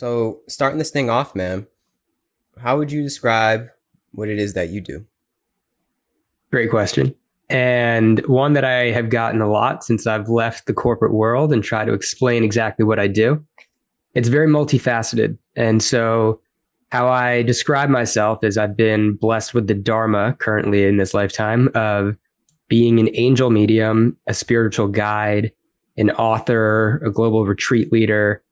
So, starting this thing off, man, how would you describe what it is that you do? Great question. And one that I have gotten a lot since I've left the corporate world and try to explain exactly what I do. It's very multifaceted. And so, how I describe myself is I've been blessed with the Dharma currently in this lifetime of being an angel medium, a spiritual guide, an author, a global retreat leader,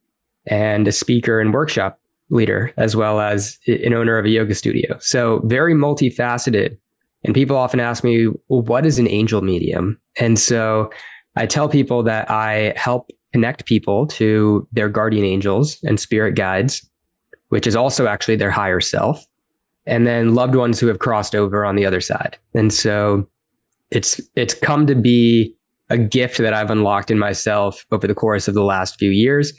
and a speaker and workshop leader, as well as an owner of a yoga studio. So, very multifaceted. And people often ask me, well, what is an angel medium? And so I tell people that I help connect people to their guardian angels and spirit guides, which is also actually their higher self, and then loved ones who have crossed over on the other side. And so it's it's come to be a gift that I've unlocked in myself over the course of the last few years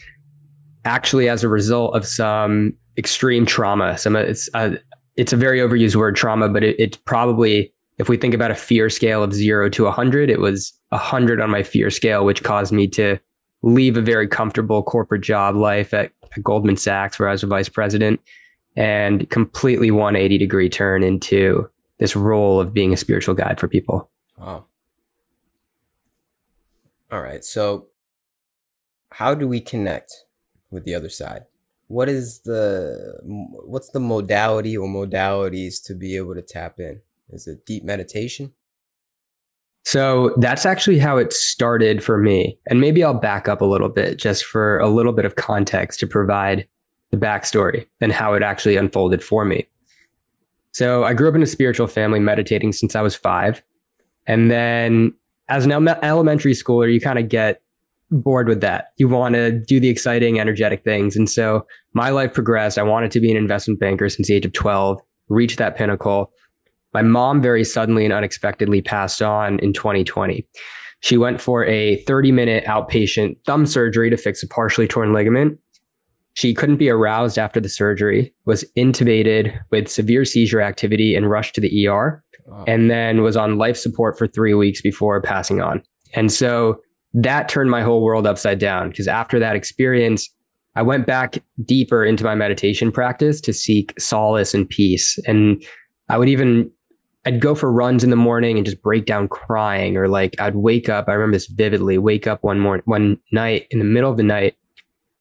actually as a result of some extreme trauma. Some it's a, it's a very overused word trauma, but it, it's probably if we think about a fear scale of zero to 100, it was 100 on my fear scale, which caused me to leave a very comfortable corporate job life at, at Goldman Sachs, where I was a vice president, and completely 180 degree turn into this role of being a spiritual guide for people. Wow. All right. So, how do we connect with the other side? What is the what's the modality or modalities to be able to tap in? Is it deep meditation? So that's actually how it started for me. And maybe I'll back up a little bit just for a little bit of context to provide the backstory and how it actually unfolded for me. So I grew up in a spiritual family, meditating since I was five. And then as an elementary schooler, you kind of get bored with that. You want to do the exciting, energetic things. And so my life progressed. I wanted to be an investment banker since the age of 12, reach that pinnacle. My mom very suddenly and unexpectedly passed on in 2020. She went for a 30 minute outpatient thumb surgery to fix a partially torn ligament. She couldn't be aroused after the surgery, was intubated with severe seizure activity and rushed to the ER, wow. and then was on life support for three weeks before passing on. And so that turned my whole world upside down because after that experience, I went back deeper into my meditation practice to seek solace and peace. And I would even, I'd go for runs in the morning and just break down crying, or like I'd wake up. I remember this vividly. Wake up one morning, one night in the middle of the night,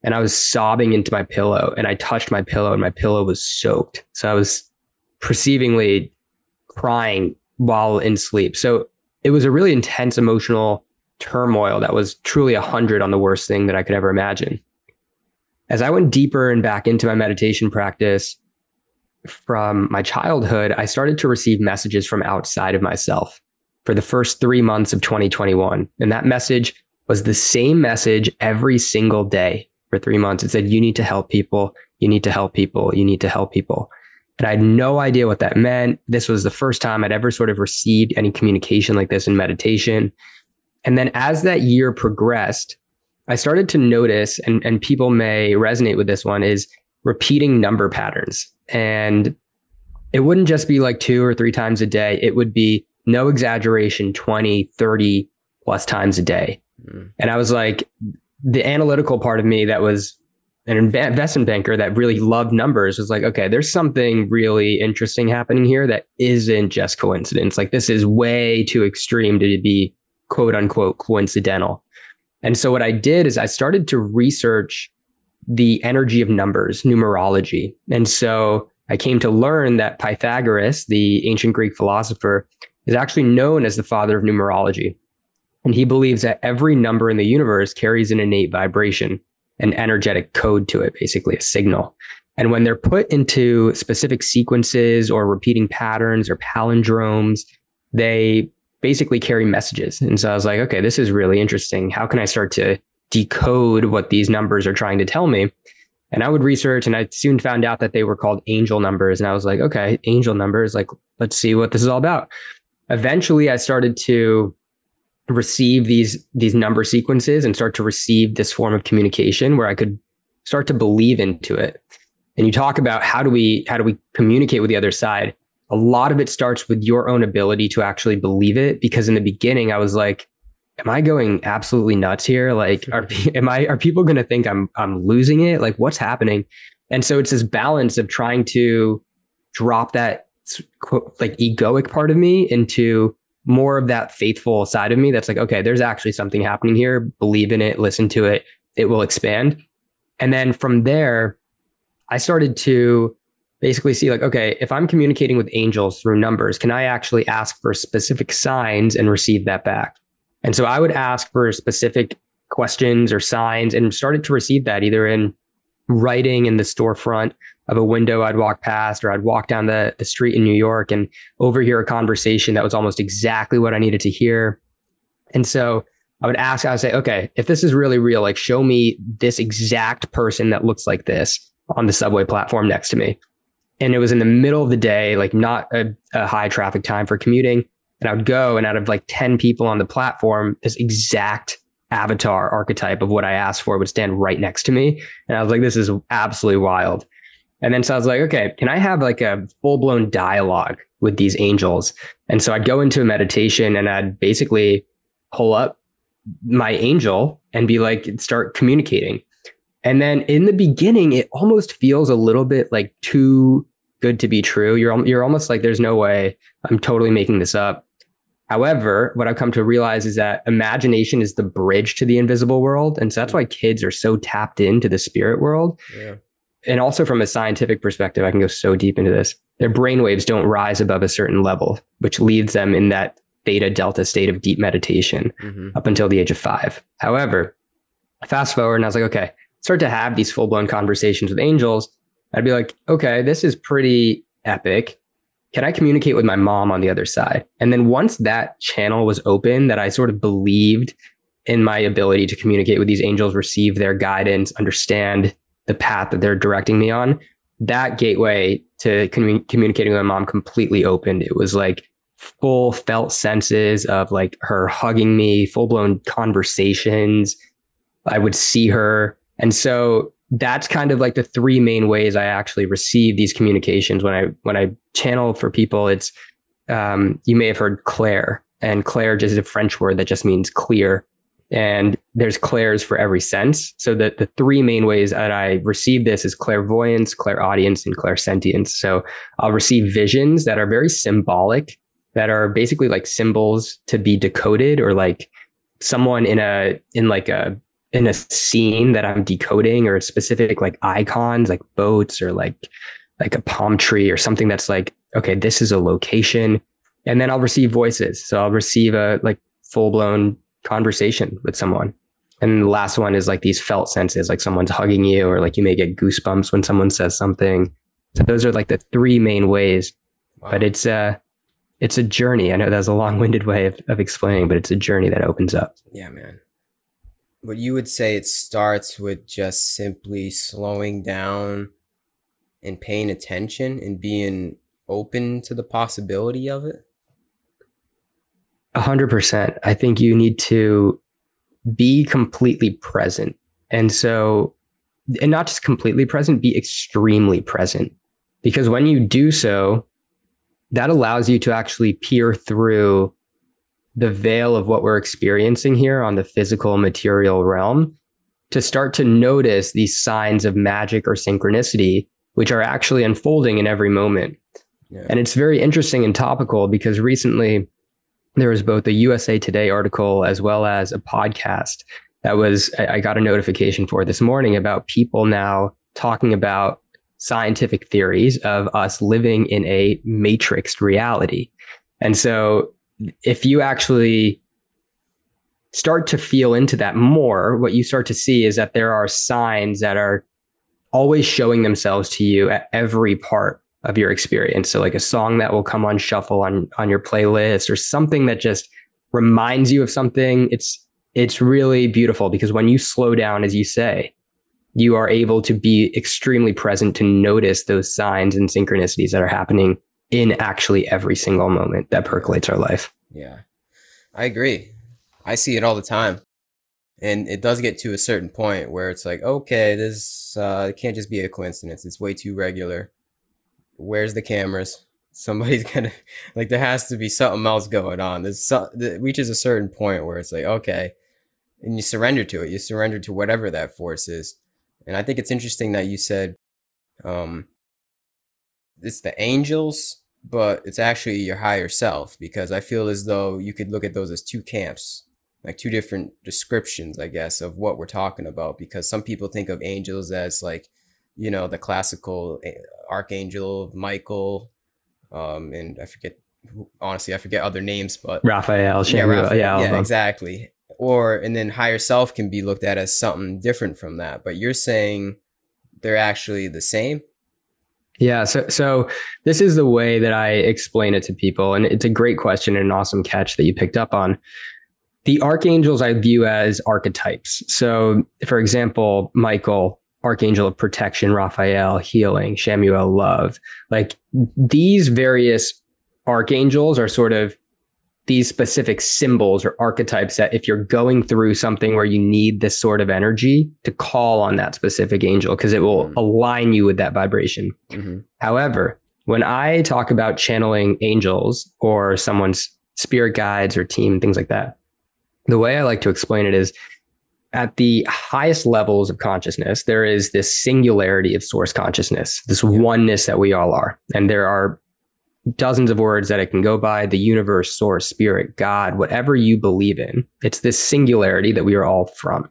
and I was sobbing into my pillow. And I touched my pillow, and my pillow was soaked. So I was perceivingly crying while in sleep. So it was a really intense emotional turmoil that was truly a hundred on the worst thing that I could ever imagine. As I went deeper and back into my meditation practice from my childhood, I started to receive messages from outside of myself for the first three months of 2021. And that message was the same message every single day for three months. It said, You need to help people. You need to help people. You need to help people. And I had no idea what that meant. This was the first time I'd ever sort of received any communication like this in meditation. And then as that year progressed, I started to notice, and, and people may resonate with this one, is repeating number patterns. And it wouldn't just be like two or three times a day, it would be no exaggeration, 20, 30 plus times a day. Mm. And I was like, the analytical part of me that was an investment banker that really loved numbers was like, okay, there's something really interesting happening here that isn't just coincidence. Like this is way too extreme to be quote unquote coincidental. And so what I did is I started to research the energy of numbers, numerology. And so I came to learn that Pythagoras, the ancient Greek philosopher, is actually known as the father of numerology. And he believes that every number in the universe carries an innate vibration, an energetic code to it, basically a signal. And when they're put into specific sequences or repeating patterns or palindromes, they basically carry messages. And so I was like, okay, this is really interesting. How can I start to decode what these numbers are trying to tell me? And I would research and I soon found out that they were called angel numbers. And I was like, okay, angel numbers, like, let's see what this is all about. Eventually I started to receive these these number sequences and start to receive this form of communication where I could start to believe into it. And you talk about how do we how do we communicate with the other side? A lot of it starts with your own ability to actually believe it. Because in the beginning, I was like, am I going absolutely nuts here? Like, are am I are people going to think I'm I'm losing it? Like, what's happening? And so it's this balance of trying to drop that like egoic part of me into more of that faithful side of me. That's like, okay, there's actually something happening here. Believe in it. Listen to it. It will expand. And then from there, I started to basically see like, okay, if I'm communicating with angels through numbers, can I actually ask for specific signs and receive that back? And so I would ask for specific questions or signs and started to receive that either in writing in the storefront of a window I'd walk past or I'd walk down the, the street in New York and overhear a conversation that was almost exactly what I needed to hear. And so I would ask, I would say, okay, if this is really real, like show me this exact person that looks like this on the subway platform next to me. And it was in the middle of the day, like not a, a high traffic time for commuting. And I would go and out of like 10 people on the platform, this exact avatar archetype of what I asked for would stand right next to me. And I was like, this is absolutely wild. And then so I was like, okay, can I have like a full blown dialogue with these angels? And so I'd go into a meditation and I'd basically pull up my angel and be like, start communicating. And then in the beginning, it almost feels a little bit like too good to be true. You're you're almost like there's no way I'm totally making this up. However, what I've come to realize is that imagination is the bridge to the invisible world, and so that's why kids are so tapped into the spirit world. Yeah. And also from a scientific perspective, I can go so deep into this. Their brainwaves don't rise above a certain level, which leaves them in that theta delta state of deep meditation mm-hmm. up until the age of five. However, fast forward, and I was like, okay, start to have these full blown conversations with angels, I'd be like, okay, this is pretty epic. Can I communicate with my mom on the other side? And then once that channel was open, that I sort of believed in my ability to communicate with these angels, receive their guidance, understand the path that they're directing me on, that gateway to commun- communicating with my mom completely opened. It was like full felt senses of like her hugging me, full blown conversations. I would see her and so that's kind of like the three main ways I actually receive these communications when I when I channel for people. It's um, you may have heard clair, and clair just is a French word that just means clear. And there's clairs for every sense. So the, the three main ways that I receive this is clairvoyance, clairaudience, and clairsentience. So I'll receive visions that are very symbolic, that are basically like symbols to be decoded or like someone in a in like a in a scene that I'm decoding or specific like icons like boats or like like a palm tree or something that's like okay this is a location. And then I'll receive voices. So I'll receive a like full blown conversation with someone. And the last one is like these felt senses like someone's hugging you or like you may get goosebumps when someone says something. So those are like the three main ways. Wow. but it's uh it's a journey. I know that's a long-winded way of, of explaining but it's a journey that opens up. Yeah man but you would say it starts with just simply slowing down and paying attention and being open to the possibility of it? A hundred percent. I think you need to be completely present. And so, and not just completely present, be extremely present. Because when you do so, that allows you to actually peer through the veil of what we're experiencing here on the physical material realm to start to notice these signs of magic or synchronicity, which are actually unfolding in every moment. Yeah. And it's very interesting and topical because recently there was both a USA Today article as well as a podcast that was, I got a notification for this morning about people now talking about scientific theories of us living in a matrixed reality. And so if you actually start to feel into that more, what you start to see is that there are signs that are always showing themselves to you at every part of your experience. So like a song that will come on shuffle on on your playlist or something that just reminds you of something. It's it's really beautiful because when you slow down as you say, you are able to be extremely present to notice those signs and synchronicities that are happening in actually every single moment that percolates our life. Yeah, I agree. I see it all the time. And it does get to a certain point where it's like, okay, this uh, can't just be a coincidence. It's way too regular. Where's the cameras? somebody's gonna like there has to be something else going on. There's some that reaches a certain point where it's like okay, and you surrender to it. You surrender to whatever that force is. And I think it's interesting that you said um, it's the angels, but it's actually your higher self because I feel as though you could look at those as two camps, like two different descriptions, I guess, of what we're talking about. Because some people think of angels as like, you know, the classical eh, archangel Michael, um, and I forget honestly, I forget other names, but Raphael, yeah, Raphael, yeah, yeah exactly. Or and then higher self can be looked at as something different from that. But you're saying they're actually the same. Yeah, so so this is the way that I explain it to people, and it's a great question and an awesome catch that you picked up on. The archangels I view as archetypes. So, for example, Michael archangel of protection, Raphael, healing, Chamuel, love. Like these various archangels are sort of these specific symbols or archetypes that if you're going through something where you need this sort of energy to call on that specific angel because it will mm-hmm. align you with that vibration. Mm-hmm. However, when I talk about channeling angels or someone's spirit guides or team, things like that, the way I like to explain it is at the highest levels of consciousness, there is this singularity of source consciousness, this oneness that we all are. And there are dozens of words that it can go by the universe, source, spirit, God, whatever you believe in. It's this singularity that we are all from.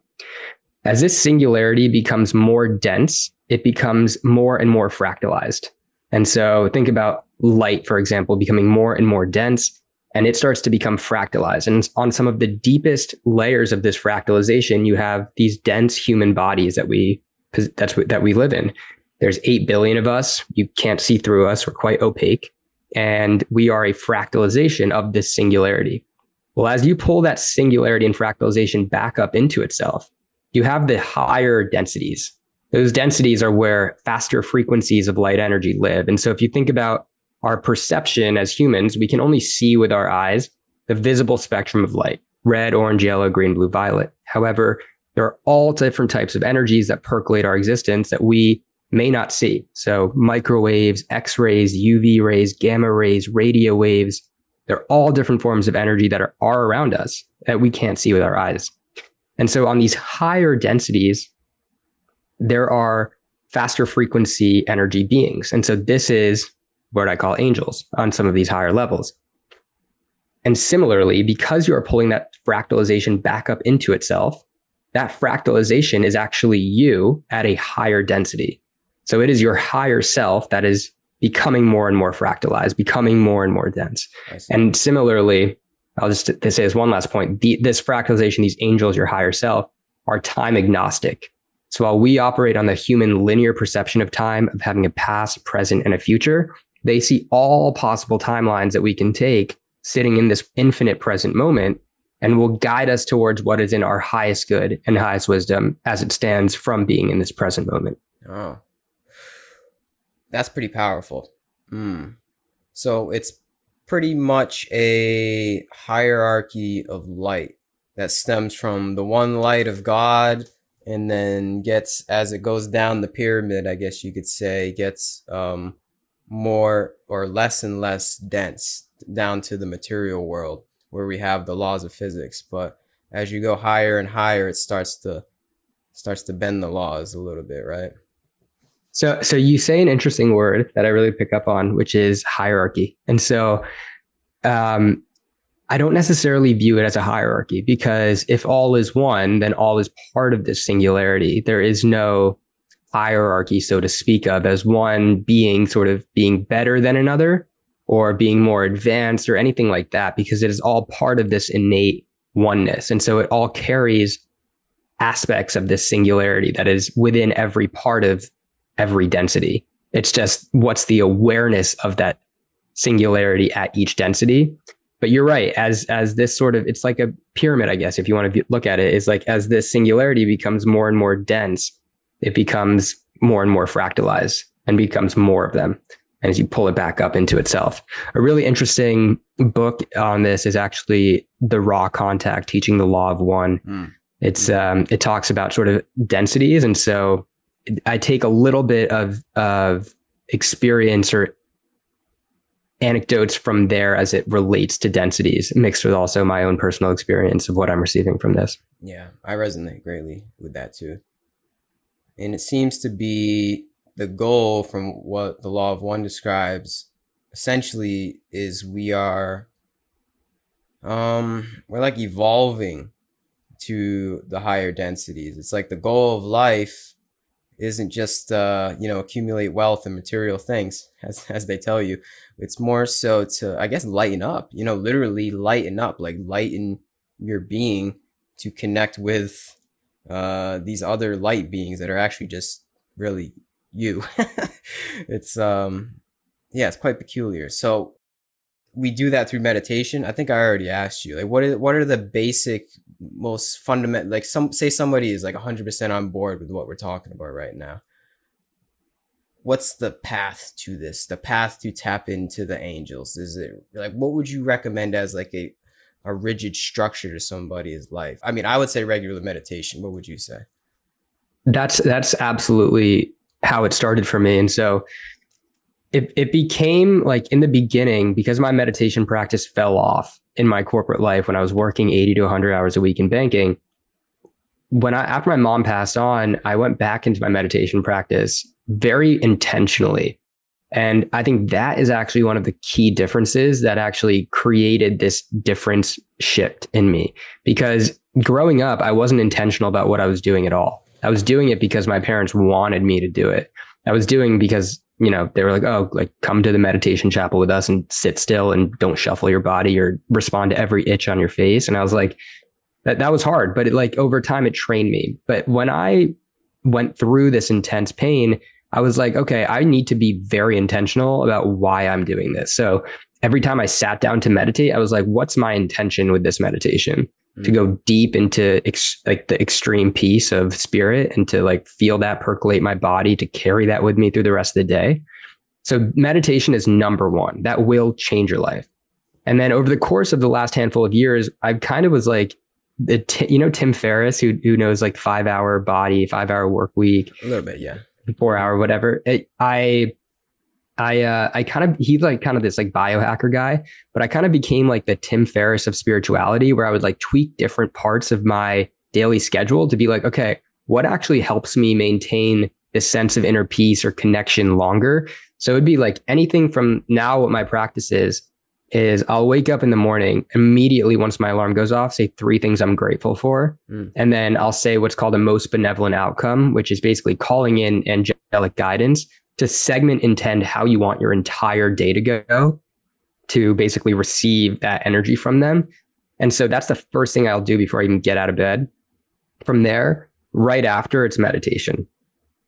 As this singularity becomes more dense, it becomes more and more fractalized. And so think about light, for example, becoming more and more dense and it starts to become fractalized. And on some of the deepest layers of this fractalization, you have these dense human bodies that we that's that we live in. There's 8 billion of us. You can't see through us. We're quite opaque. And we are a fractalization of this singularity. Well, as you pull that singularity and fractalization back up into itself, you have the higher densities. Those densities are where faster frequencies of light energy live. And so if you think about our perception as humans, we can only see with our eyes the visible spectrum of light red, orange, yellow, green, blue, violet. However, there are all different types of energies that percolate our existence that we may not see. So, microwaves, X rays, UV rays, gamma rays, radio waves, they're all different forms of energy that are, are around us that we can't see with our eyes. And so, on these higher densities, there are faster frequency energy beings. And so, this is what I call angels on some of these higher levels. And similarly, because you are pulling that fractalization back up into itself, that fractalization is actually you at a higher density. So it is your higher self that is becoming more and more fractalized, becoming more and more dense. And similarly, I'll just say this one last point. The, this fractalization, these angels, your higher self, are time agnostic. So while we operate on the human linear perception of time, of having a past, present, and a future, they see all possible timelines that we can take sitting in this infinite present moment and will guide us towards what is in our highest good and highest wisdom as it stands from being in this present moment. Oh, that's pretty powerful. Mm. So it's pretty much a hierarchy of light that stems from the one light of God and then gets as it goes down the pyramid, I guess you could say, gets um, more or less and less dense down to the material world where we have the laws of physics but as you go higher and higher it starts to starts to bend the laws a little bit right so so you say an interesting word that i really pick up on which is hierarchy and so um I don't necessarily view it as a hierarchy because if all is one, then all is part of this singularity. There is no hierarchy, so to speak of, as one being sort of being better than another or being more advanced or anything like that, because it is all part of this innate oneness. And so it all carries aspects of this singularity that is within every part of every density. It's just what's the awareness of that singularity at each density. But you're right. As as this sort of it's like a pyramid, I guess, if you want to look at it, is like as this singularity becomes more and more dense, it becomes more and more fractalized and becomes more of them as you pull it back up into itself. A really interesting book on this is actually The Ra Contact Teaching the Law of One. Mm. It's um, it talks about sort of densities and so I take a little bit of of experience or anecdotes from there as it relates to densities, mixed with also my own personal experience of what I'm receiving from this. Yeah, I resonate greatly with that too. And it seems to be the goal from what the law of one describes essentially is we are um we're like evolving to the higher densities. It's like the goal of life isn't just uh, you know accumulate wealth and material things as as they tell you. It's more so to I guess lighten up. You know, literally lighten up, like lighten your being to connect with uh, these other light beings that are actually just really you. it's um yeah, it's quite peculiar. So we do that through meditation. I think I already asked you. Like what is what are the basic most fundamental like some say somebody is like 100% on board with what we're talking about right now. What's the path to this? The path to tap into the angels? Is it like what would you recommend as like a a rigid structure to somebody's life? I mean, I would say regular meditation. What would you say? That's that's absolutely how it started for me. And so it, it became like in the beginning because my meditation practice fell off in my corporate life when I was working 80 to 100 hours a week in banking. When I, after my mom passed on, I went back into my meditation practice very intentionally. And I think that is actually one of the key differences that actually created this difference shift in me. Because growing up, I wasn't intentional about what I was doing at all. I was doing it because my parents wanted me to do it. I was doing because you know, they were like, oh, like come to the meditation chapel with us and sit still and don't shuffle your body or respond to every itch on your face. And I was like, that, that was hard, but it like over time it trained me. But when I went through this intense pain, I was like, okay, I need to be very intentional about why I'm doing this. So every time I sat down to meditate, I was like, what's my intention with this meditation? To go deep into ex- like the extreme peace of spirit and to like feel that percolate my body to carry that with me through the rest of the day. So meditation is number one. That will change your life. And then over the course of the last handful of years, I kind of was like, the t- you know Tim Ferriss who who knows like five hour body, five hour work week, a little bit, yeah, four hour whatever. It, I I uh, I kind of he's like kind of this like biohacker guy, but I kind of became like the Tim Ferriss of spirituality, where I would like tweak different parts of my daily schedule to be like, okay, what actually helps me maintain this sense of inner peace or connection longer? So it'd be like anything from now. What my practice is is I'll wake up in the morning immediately once my alarm goes off, say three things I'm grateful for. Mm. And then I'll say what's called a most benevolent outcome, which is basically calling in angelic guidance to segment intend how you want your entire day to go to basically receive that energy from them. And so that's the first thing I'll do before I even get out of bed. From there, right after it's meditation.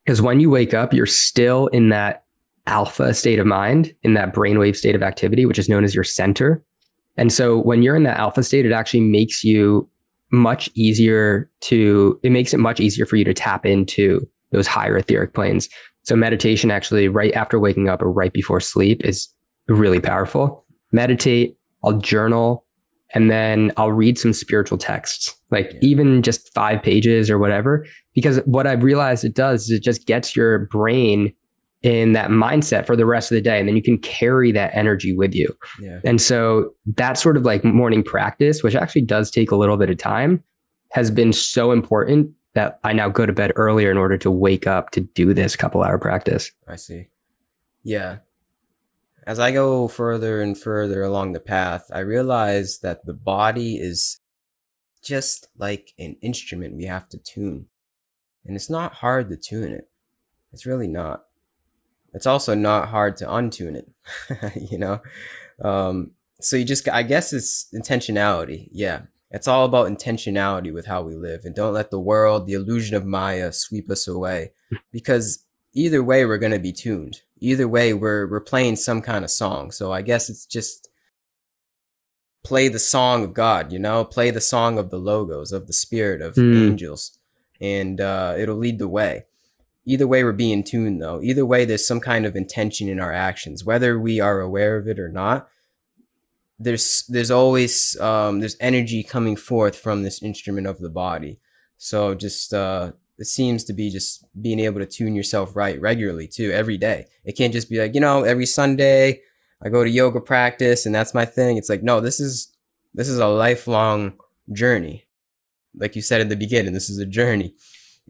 Because when you wake up, you're still in that alpha state of mind, in that brainwave state of activity, which is known as your center. And so when you're in that alpha state, it actually makes you much easier to, it makes it much easier for you to tap into those higher etheric planes. So meditation actually right after waking up or right before sleep is really powerful. Meditate, I'll journal, and then I'll read some spiritual texts, like yeah. even just five pages or whatever. Because what I've realized it does is it just gets your brain in that mindset for the rest of the day. And then you can carry that energy with you. Yeah. And so that sort of like morning practice, which actually does take a little bit of time, has been so important that I now go to bed earlier in order to wake up to do this couple hour practice. I see. Yeah. As I go further and further along the path, I realize that the body is just like an instrument we have to tune. And it's not hard to tune it. It's really not. It's also not hard to untune it, you know? Um, so you just, I guess it's intentionality. Yeah it's all about intentionality with how we live and don't let the world the illusion of maya sweep us away. Because either way we're going to be tuned. Either way we're we're playing some kind of song. So i guess it's just play the song of god you know? Play the song of the logos of the spirit of mm. angels. And uh, it'll lead the way. Either way we're being tuned though. Either way there's some kind of intention in our actions whether we are aware of it or not there's there's always um, there's energy coming forth from this instrument of the body. So just uh, it seems to be just being able to tune yourself right regularly too every day. It can't just be like you know every Sunday I go to yoga practice and that's my thing. It's like, no, this is this is a lifelong journey. Like you said in the beginning, this is a journey.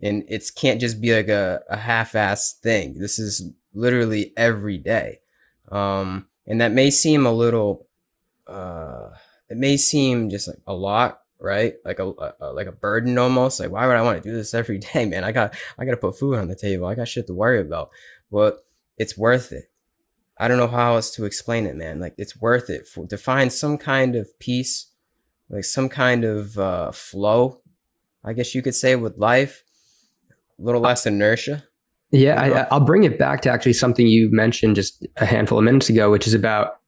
And it can't just be like a, a half-ass thing. This is literally every day. Um, and that may seem a little uh it may seem just like a lot right? Like a, a, like a burden almost. Like why would i want to do this every day man? I got i got to put food on the table. I got shit to worry about. But it's worth it. I don't know how else to explain it man. Like it's worth it for to find some kind of peace like some kind of uh flow i guess you could say with life. A little less inertia. Yeah I, i'll bring it back to actually something you mentioned just a handful of minutes ago which is about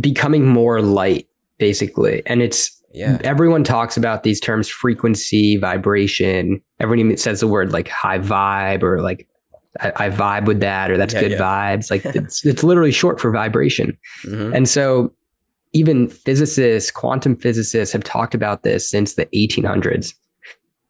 becoming more light basically and it's yeah. Everyone talks about these terms frequency, vibration. Everyone says the word like high vibe or like I, I vibe with that or that's yeah, good yeah. vibes. Like it's it's literally short for vibration. Mm-hmm. And so even physicists, quantum physicists have talked about this since the 1800s.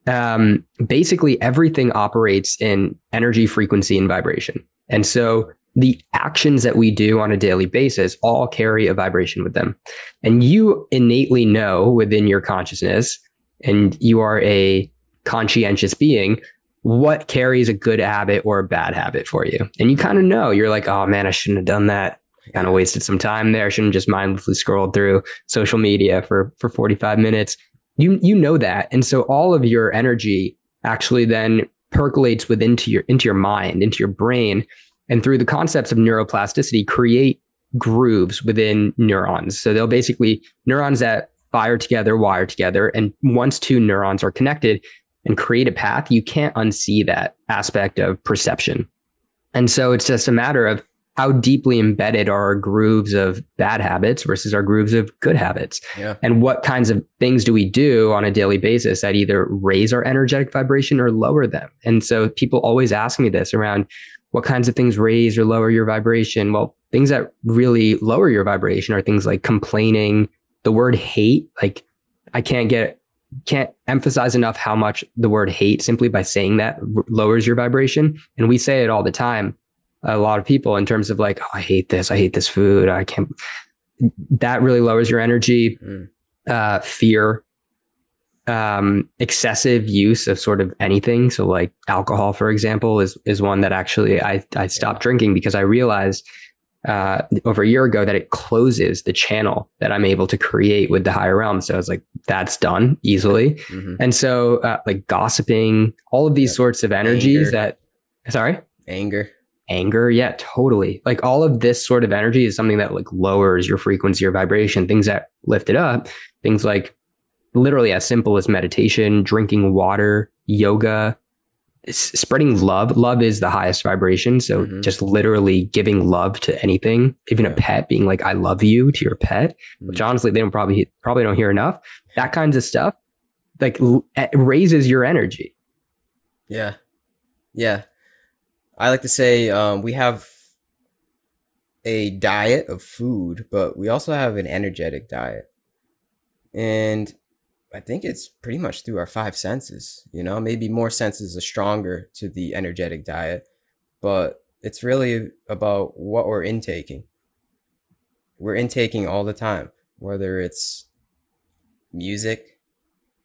Um, basically everything operates in energy, frequency, and vibration. And so the actions that we do on a daily basis all carry a vibration with them. And you innately know within your consciousness, and you are a conscientious being, what carries a good habit or a bad habit for you. And you kind of know, you're like, oh man, I shouldn't have done that. I kind of wasted some time there. I shouldn't just mindlessly scroll through social media for, for 45 minutes. You, you know that. And so all of your energy actually then percolates within to your, into your mind, into your brain and through the concepts of neuroplasticity create grooves within neurons. So they'll basically neurons that fire together, wire together. And once two neurons are connected and create a path, you can't unsee that aspect of perception. And so it's just a matter of how deeply embedded are our grooves of bad habits versus our grooves of good habits? Yeah. And what kinds of things do we do on a daily basis that either raise our energetic vibration or lower them? And so people always ask me this around what kinds of things raise or lower your vibration? Well, things that really lower your vibration are things like complaining, the word hate. Like I can't get can't emphasize enough how much the word hate simply by saying that r- lowers your vibration. And we say it all the time. A lot of people in terms of like, oh, I hate this. I hate this food. I can't. That really lowers your energy. Mm. Uh, fear, um, excessive use of sort of anything. So like alcohol, for example, is is one that actually I I stopped yeah. drinking because I realized uh, over a year ago that it closes the channel that I'm able to create with the higher realm. So I was like, that's done easily. Mm-hmm. And so uh, like gossiping, all of these yeah. sorts of energies Anger. that sorry anger anger yeah totally like all of this sort of energy is something that like lowers your frequency or vibration things that lift it up things like literally as simple as meditation, drinking water, yoga, spreading love. Love is the highest vibration. So mm-hmm. just literally giving love to anything, even yeah. a pet being like, I love you to your pet, mm-hmm. which honestly, they don't probably, probably don't hear enough. That kinds of stuff like raises your energy. Yeah. Yeah. I like to say, um, we have a diet of food, but we also have an energetic diet. And I think it's pretty much through our five senses, you know, maybe more senses are stronger to the energetic diet, but it's really about what we're intaking. We're intaking all the time, whether it's music,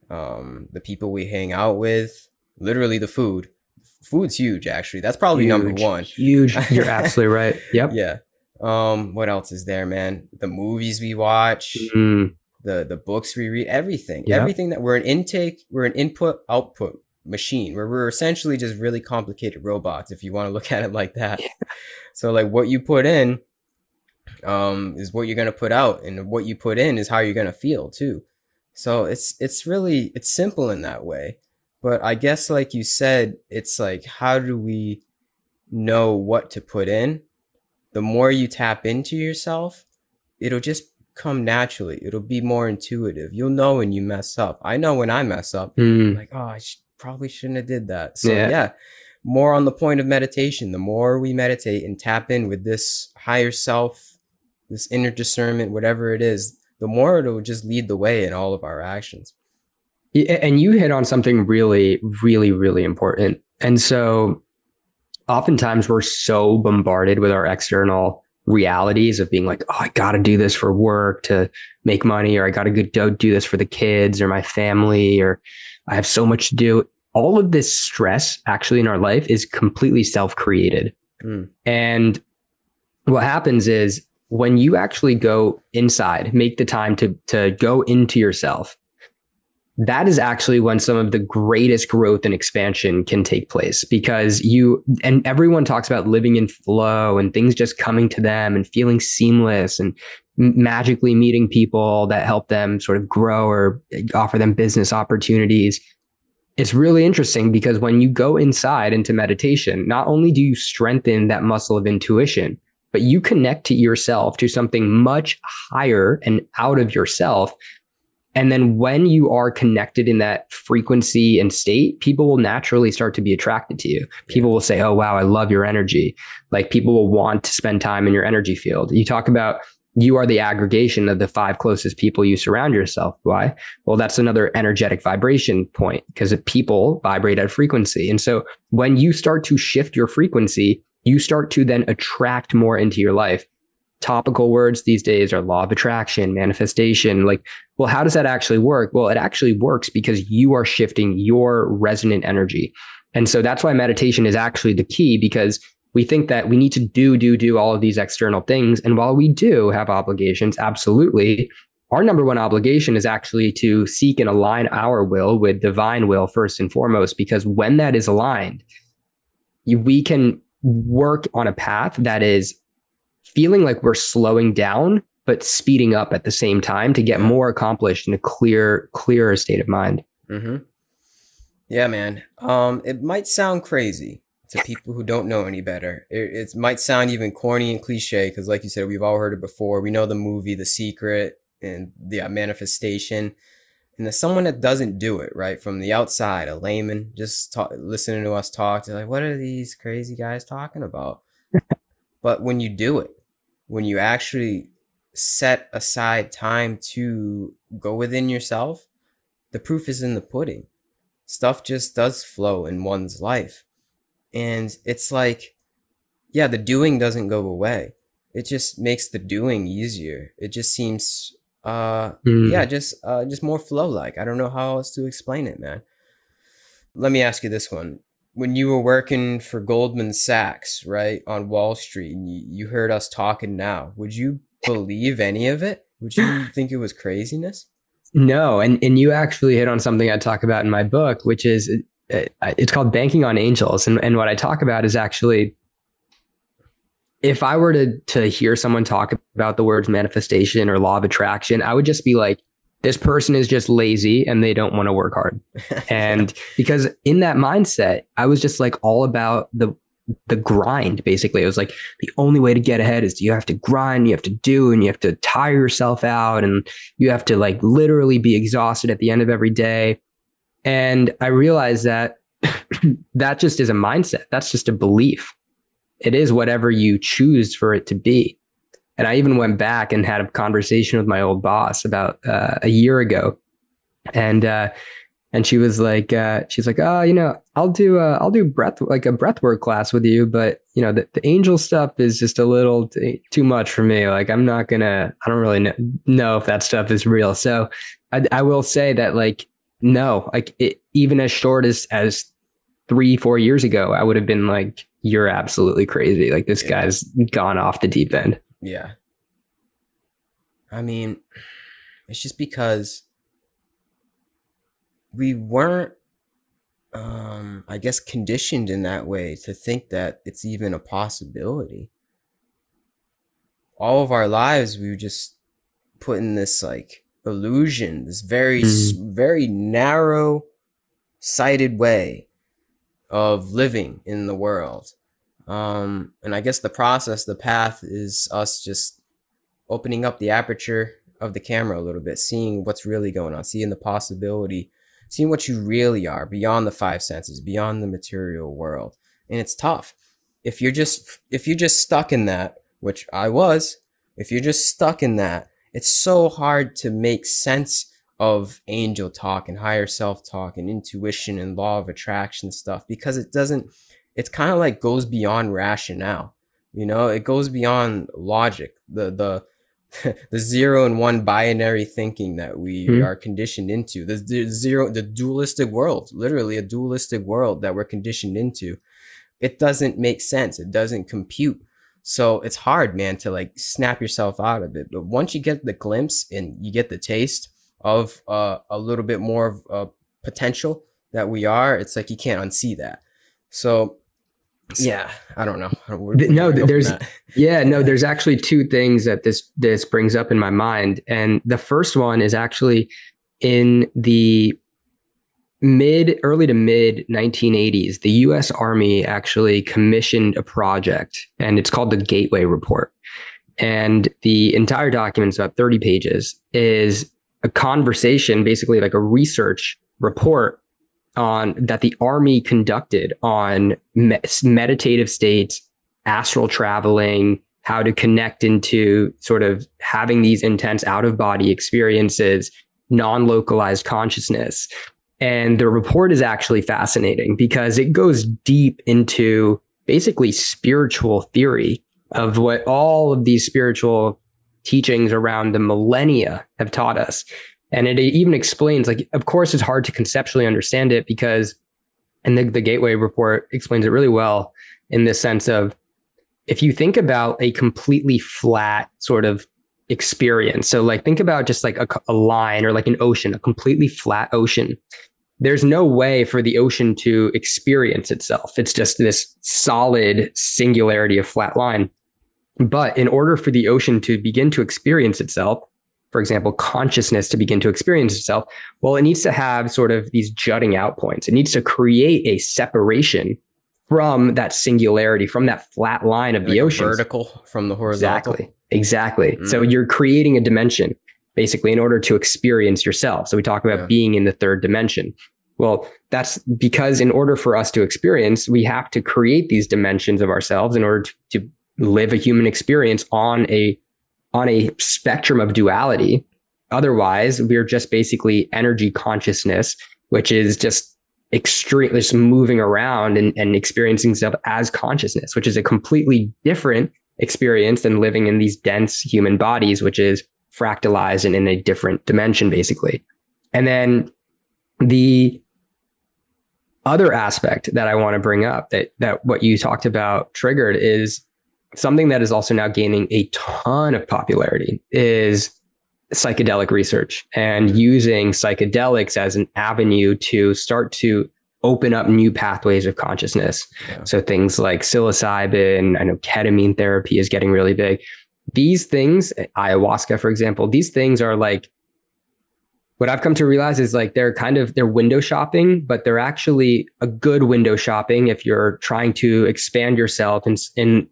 um, the people we hang out with, literally the food. Food's huge, actually. That's probably huge, number one. Huge. You're absolutely right. Yep. Yeah. Um, what else is there, man? The movies we watch. Mm the the books we read, everything, yeah. everything that we're an intake, we're an input output machine where we're essentially just really complicated robots if you want to look at it like that. Yeah. So like what you put in um is what you're going to put out and what you put in is how you're going to feel too. So it's it's really it's simple in that way. But I guess like you said, it's like how do we know what to put in? The more you tap into yourself, it'll just come naturally. It'll be more intuitive. You'll know when you mess up. I know when I mess up. Mm. like, oh, I sh- probably shouldn't have did that. So yeah. yeah, more on the point of meditation. The more we meditate and tap in with this higher self, this inner discernment, whatever it is, the more it'll just lead the way in all of our actions. And you hit on something really, really, really important. And so oftentimes we're so bombarded with our external realities of being like, oh, I got to do this for work to make money, or I got to go do this for the kids or my family, or I have so much to do. All of this stress actually in our life is completely self created. Mm. And what happens is when you actually go inside, make the time to, to go into yourself, that is actually when some of the greatest growth and expansion can take place because you and everyone talks about living in flow and things just coming to them and feeling seamless and magically meeting people that help them sort of grow or offer them business opportunities. It's really interesting because when you go inside into meditation, not only do you strengthen that muscle of intuition, but you connect to yourself to something much higher and out of yourself and then when you are connected in that frequency and state, people will naturally start to be attracted to you. People will say, Oh, wow, I love your energy. Like people will want to spend time in your energy field. You talk about you are the aggregation of the five closest people you surround yourself. Why? Well, that's another energetic vibration point because people vibrate at frequency. And so when you start to shift your frequency, you start to then attract more into your life topical words these days are law of attraction, manifestation. Like, well, how does that actually work? Well, it actually works because you are shifting your resonant energy. And so that's why meditation is actually the key because we think that we need to do, do, do all of these external things. And while we do have obligations, absolutely, our number one obligation is actually to seek and align our will with divine will first and foremost, because when that is aligned, we can work on a path that is feeling like we're slowing down but speeding up at the same time to get more accomplished in a clear clearer state of mind. Mm-hmm. yeah man. Um it might sound crazy to people who don't know any better. It, it might sound even corny and cliche because like you said we've all heard it before. We know the movie the secret and the uh, manifestation and there's someone that doesn't do it right from the outside a layman just talk, listening to us talk they're like what are these crazy guys talking about? But when you do it when you actually set aside time to go within yourself, the proof is in the pudding. Stuff just does flow in one's life. And it's like, yeah, the doing doesn't go away. It just makes the doing easier. It just seems uh mm. yeah, just uh just more flow like. I don't know how else to explain it, man. Let me ask you this one when you were working for Goldman Sachs, right, on Wall Street, and you, you heard us talking now, would you believe any of it? Would you think it was craziness? No, and and you actually hit on something I talk about in my book, which is uh, it's called banking on angels, and and what I talk about is actually if I were to to hear someone talk about the words manifestation or law of attraction, I would just be like, this person is just lazy and they don't want to work hard. And because in that mindset, I was just like all about the the grind basically. It was like the only way to get ahead is you have to grind, you have to do and you have to tire yourself out and you have to like literally be exhausted at the end of every day. And I realized that that just is a mindset. That's just a belief. It is whatever you choose for it to be. And I even went back and had a conversation with my old boss about uh, a year ago, and uh, and she was like, uh, she's like, oh, you know, I'll do uh, I'll do breath like a breathwork class with you, but you know, the, the angel stuff is just a little t- too much for me. Like, I'm not gonna, I don't really know, know if that stuff is real. So, I, I will say that like, no, like it, even as short as as three four years ago, I would have been like, you're absolutely crazy. Like this yeah. guy's gone off the deep end. Yeah. I mean, it's just because we weren't um I guess conditioned in that way to think that it's even a possibility. All of our lives we were just put in this like illusion, this very mm. very narrow sighted way of living in the world. Um, and I guess the process, the path is us just opening up the aperture of the camera a little bit, seeing what's really going on, seeing the possibility, seeing what you really are beyond the five senses, beyond the material world. And it's tough. If you're just if you're just stuck in that, which I was, if you're just stuck in that, it's so hard to make sense of angel talk and higher self talk and intuition and law of attraction stuff because it doesn't it's kind of like goes beyond rationale. You know, it goes beyond logic. The the the zero and one binary thinking that we Mhm. are conditioned into. The, the zero, the dualistic world, literally a dualistic world that we're conditioned into. It doesn't make sense. It doesn't compute. So it's hard, man, to like snap yourself out of it. But once you get the glimpse and you get the taste of uh, a little bit more of uh, potential that we are, it's like you can't unsee that. So yeah, I don't know. I don't- where- Th- no, there's- Yeah, no, there's actually two things that this this brings up in my mind. And the first one is actually in the mid early to mid 1980s, the US Army actually commissioned a project and it's called the Gateway Report. And the entire document is about 30 pages is a conversation basically like a research report on that the army conducted on me- meditative states astral traveling, how to connect into sort of having these intense out of body experiences, non localized consciousness. And the report is actually fascinating because it goes deep into basically spiritual theory of what all of these spiritual teachings around the millennia have taught us. And it even explains, like, of course, it's hard to conceptually understand it because, and the, the Gateway report explains it really well in the sense of if you think about a completely flat sort of experience, so like think about just like a, a line or like an ocean, a completely flat ocean. There's no way for the ocean to experience itself. It's just this solid singularity of flat line. But in order for the ocean to begin to experience itself, for example, consciousness to begin to experience itself, well, it needs to have sort of these jutting out points. It needs to create a separation from that singularity, from that flat line of Like the ocean. vertical from the horizontal. Exactly. Exactly. So Mm. you're creating a dimension basically in order to experience yourself. So we talk about Yeah. being in the third dimension. Well, that's because in order for us to experience, we have to create these dimensions of ourselves in order to, to live a human experience on a on a spectrum of duality. Otherwise, we're just basically energy consciousness, which is just extreme just moving around and, and experiencing stuff as consciousness, which is a completely different experience than living in these dense human bodies, which is fractalized and in a different dimension, basically. And then the other aspect that I want to bring up that that what you talked about triggered is something that is also now gaining a ton of popularity is psychedelic research and using psychedelics as an avenue to start to open up new pathways of consciousness. Yeah. So things like psilocybin, I know ketamine therapy is getting really big. These things, ayahuasca, for example, these things are like what I've come to realize is like they're kind of they're window shopping, but they're actually a good window shopping if you're trying to expand yourself and in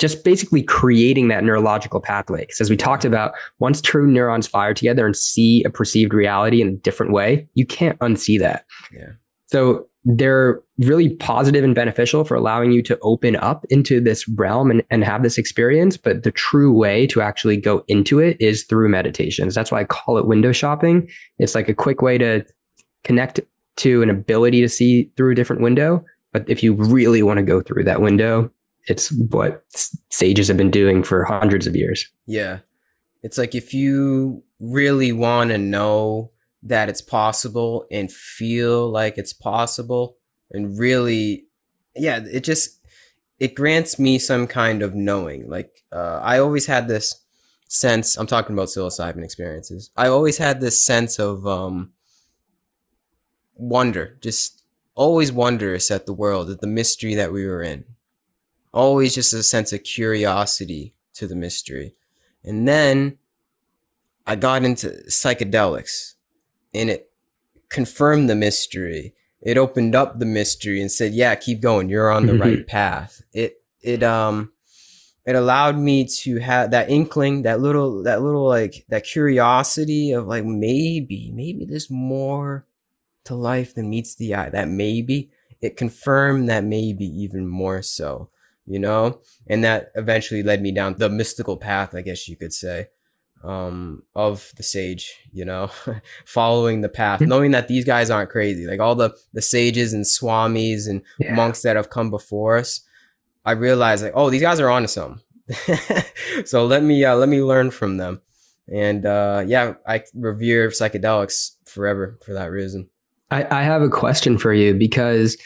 just basically creating that neurological pathway. Because as we talked about, once two neurons fire together and see a perceived reality in a different way, you can't unsee that. Yeah. So they're really positive and beneficial for allowing you to open up into this realm and, and have this experience. But the true way to actually go into it is through meditations. That's why I call it window shopping. It's like a quick way to connect to an ability to see through a different window. But if you really want to go through that window, it's what sages have been doing for hundreds of years. Yeah. It's like if you really want to know that it's possible and feel like it's possible and really yeah, it just it grants me some kind of knowing. Like uh, I always had this sense, I'm talking about psilocybin experiences. I always had this sense of um wonder, just always wondrous at the world, at the mystery that we were in. Always just a sense of curiosity to the mystery. And then I got into psychedelics and it confirmed the mystery. It opened up the mystery and said, "Yeah, keep going. You're on the right path." It it um it allowed me to have that inkling, that little that little like that curiosity of like maybe maybe there's more to life than meets the eye. That maybe it confirmed that maybe even more so, you know? And that eventually led me down the mystical path, I guess you could say, um, of the sage, you know, following the path, Mhm. knowing that these guys aren't crazy. Like all the the sages and swamis and Yeah. monks that have come before us, I realized like, oh, these guys are onto something. so let me uh, let me learn from them. And uh, yeah, I revere psychedelics forever for that reason. I, I have a question for you because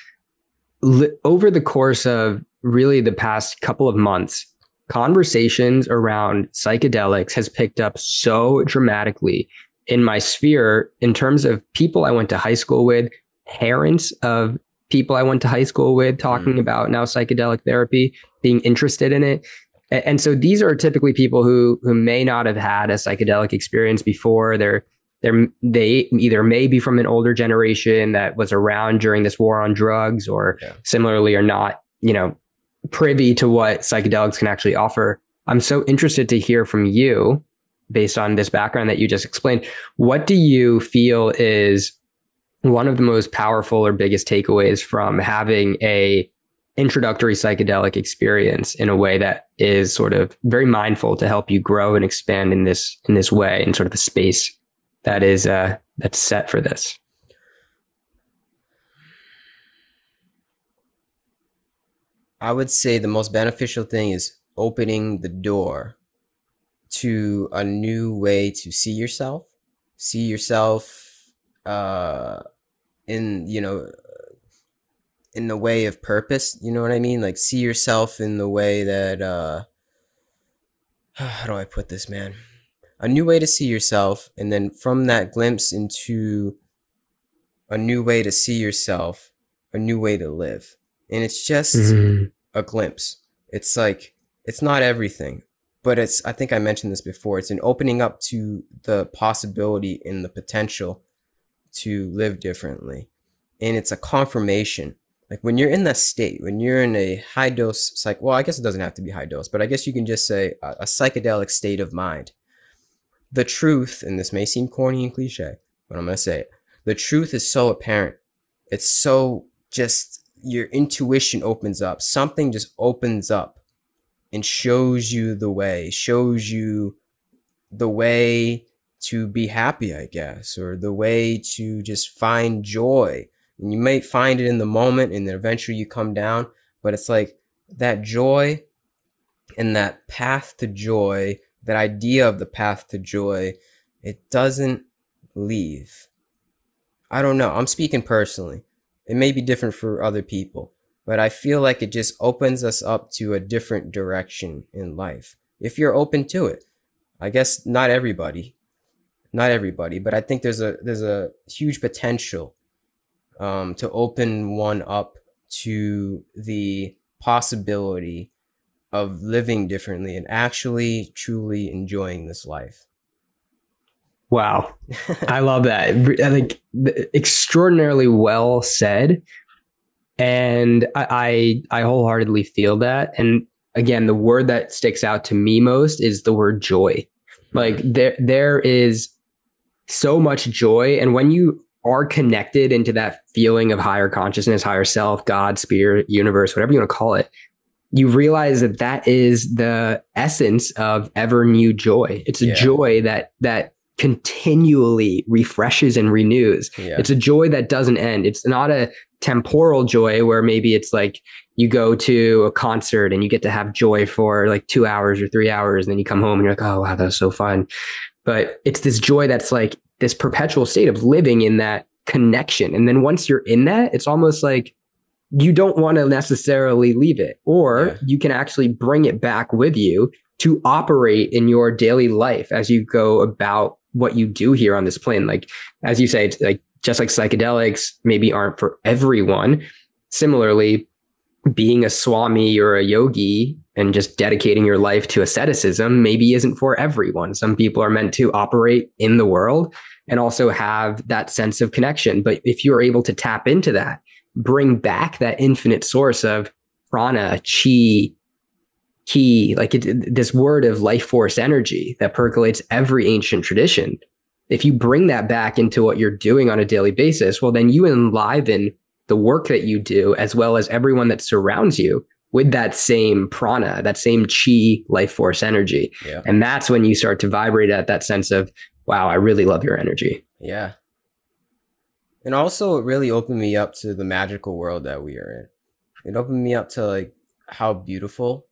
li- over the course of really the past couple of months, conversations around psychedelics has picked up so dramatically in my sphere in terms of people I went to high school with, parents of people I went to high school with talking mm. about now psychedelic therapy, being interested in it. And so these are typically people who who may not have had a psychedelic experience before. They're they're they either may be from an older generation that was around during this war on drugs, or yeah. similarly are not, you know, privy to what psychedelics can actually offer. I'm so interested to hear from you based on this background that you just explained. What do you feel is one of the most powerful or biggest takeaways from having a introductory psychedelic experience in a way that is sort of very mindful to help you grow and expand in this in this way in sort of a space that is uh that's set for this i would say the most beneficial thing is opening the door to a new way to see yourself see yourself uh in you know in the way of purpose you know what i mean? Like see yourself in the way that uh how do i put this man? A new way to see yourself and then from that glimpse into a new way to see yourself a new way to live and it's just mm-hmm. a glimpse it's like it's not everything but it's i think i mentioned this before it's an opening up to the possibility and the potential to live differently and it's a confirmation like when you're in that state, when you're in a high dose psych, well, I guess it doesn't have to be high dose, but I guess you can just say a, a psychedelic state of mind. The truth, and this may seem corny and cliche, but I'm going to say it. The truth is so apparent. It's so just your intuition opens up. Something just opens up and shows you the way, shows you the way to be happy, I guess, or the way to just find joy. And you may find it in the moment and then eventually you come down but it's like that joy and that path to joy that idea of the path to joy it doesn't leave. I don't know. I'm speaking personally it may be different for other people but i feel like it just opens us up to a different direction in life if you're open to it i guess not everybody not everybody but i think there's a there's a huge potential um, to open one up to the possibility of living differently and actually truly enjoying this life. Wow. I love that. I think extraordinarily well said. And I, I, I wholeheartedly feel that. And again, the word that sticks out to me most is the word joy. Like there there is so much joy. And when you are connected into that feeling of higher consciousness, higher self, God, spirit, universe, whatever you want to call it, you realize that that is the essence of ever new joy. It's a yeah. joy that that continually refreshes and renews. Yeah. It's a joy that doesn't end. It's not a temporal joy where maybe it's like you go to a concert and you get to have joy for like two hours or three hours, and then you come home and you're like, oh wow, that was so fun. But it's this joy that's like this perpetual state of living in that connection. And then once you're in that, it's almost like you don't want to necessarily leave it, or yeah. you can actually bring it back with you to operate in your daily life as you go about what you do here on this plane. Like, as you say, like just like psychedelics maybe aren't for everyone. Similarly, being a swami or a yogi and just dedicating your life to asceticism maybe isn't for everyone. Some people are meant to operate in the world and also have that sense of connection. But if you're able to tap into that, bring back that infinite source of prana, chi, ki, like it, this word of life force energy that percolates every ancient tradition. If you bring that back into what you're doing on a daily basis, well, then you enliven the work that you do, as well as everyone that surrounds you with that same prana, that same chi life force energy. Yeah. And that's when you start to vibrate at that sense of, wow, I really love your energy. Yeah. And also, it really opened me up to the magical world that we are in. It opened me up to like how beautiful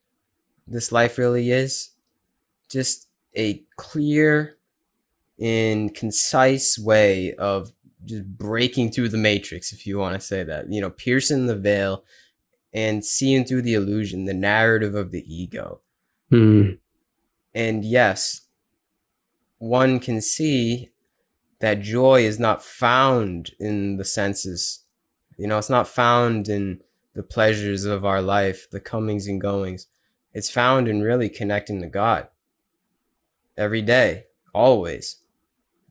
this life really is. Just a clear and concise way of just breaking through the matrix, if you want to say that, you know, piercing the veil and seeing through the illusion, the narrative of the ego. Mm. And yes, one can see that joy is not found in the senses. You know, it's not found in the pleasures of our life, the comings and goings. It's found in really connecting to God every day, always.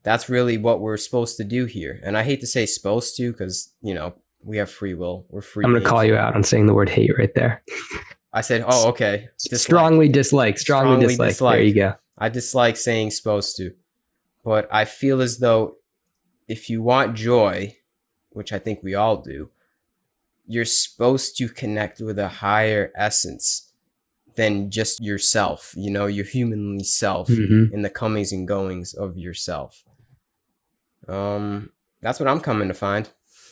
That's really what we're supposed to do here. And I hate to say supposed to because, you know, we have free will. We're free. I'm going to call you out on saying the word hate right there. I said, oh, okay. Dislike. Strongly dislike. Strongly, strongly dislike. dislike. There you go. I dislike saying supposed to. But I feel as though if you want joy, which I think we all do, you're supposed to connect with a higher essence than just yourself, you know, your humanly self mm-hmm. in the comings and goings of yourself. Um, that's what I'm coming to find.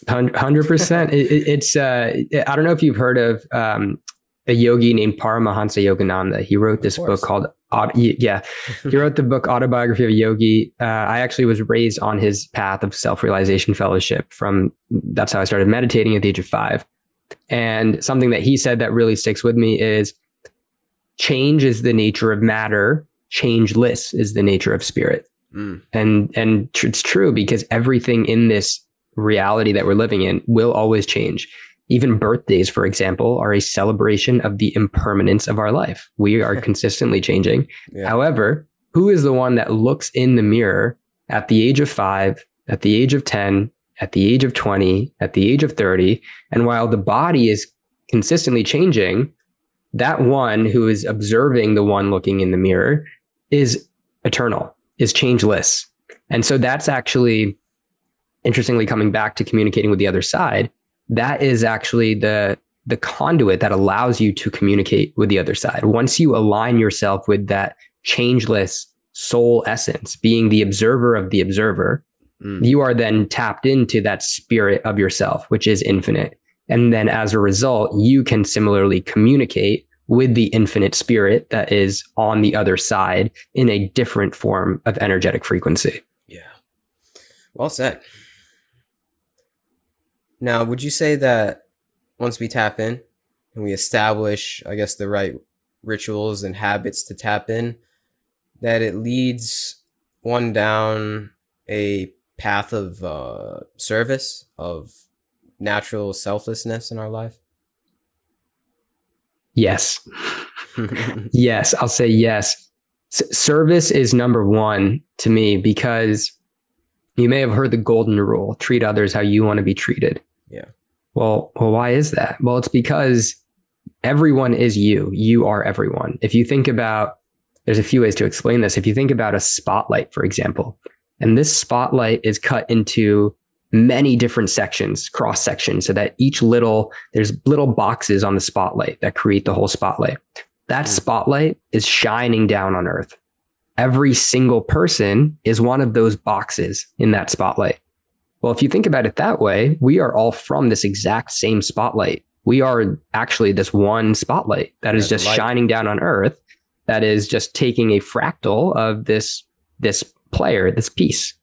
Hundred percent. It's uh, I don't know if you've heard of um, a yogi named Paramahansa Yogananda. He wrote this book called yeah, he wrote the book Autobiography of a Yogi. Uh, I actually was raised on his path of self realization fellowship. From that's how I started meditating at the age of five. And something that he said that really sticks with me is change is the nature of matter. Changeless is the nature of spirit. Mm. And and it's true because everything in this reality that we're living in will always change. Even birthdays, for example, are a celebration of the impermanence of our life. We are consistently changing. Yeah. However, who is the one that looks in the mirror at the age of five, at the age of 10, at the age of 20, at the age of 30? And while the body is consistently changing, that one who is observing the one looking in the mirror is eternal, is changeless. And so that's actually interestingly coming back to communicating with the other side that is actually the the conduit that allows you to communicate with the other side. Once you align yourself with that changeless soul essence, being the observer of the observer, mm. you are then tapped into that spirit of yourself, which is infinite. And then as a result, you can similarly communicate with the infinite spirit that is on the other side in a different form of energetic frequency. Yeah. Well said. Now, would you say that once we tap in and we establish, I guess, the right rituals and habits to tap in, that it leads one down a path of uh, service, of natural selflessness in our life? Yes. yes, I'll say yes. S- service is number one to me because you may have heard the golden rule treat others how you want to be treated. Yeah. Well, well, why is that? Well, it's because everyone is you. You are everyone. If you think about, there's a few ways to explain this. If you think about a spotlight, for example, and this spotlight is cut into many different sections, cross sections, so that each little, there's little boxes on the spotlight that create the whole spotlight. That mm. spotlight is shining down on earth. Every single person is one of those boxes in that spotlight. Well, if you think about it that way, we are all from this exact same spotlight. We are actually this one spotlight that is just shining down on Earth, that is just taking a fractal of this this player, this piece.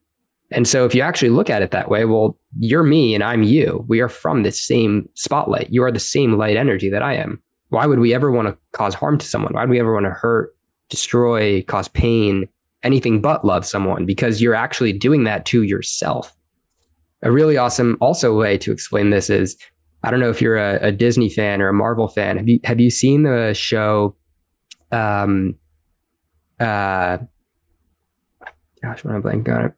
And so if you actually look at it that way, well, you're me and I'm you. We are from this same spotlight. You are the same light energy that I am. Why would we ever want to cause harm to someone? Why would we ever want to hurt, destroy, cause pain, anything but love someone? Because you're actually doing that to yourself a really awesome also way to explain this is I don't know if you're a, a, Disney fan or a Marvel fan. Have you have you seen the show? Um, uh, gosh, am I blanking on it?